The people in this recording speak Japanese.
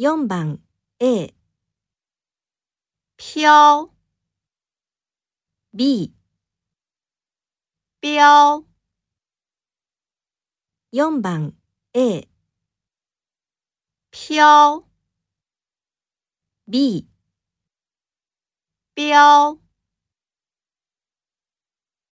4番 A、飘、B、标、4番 A、飘、B、标。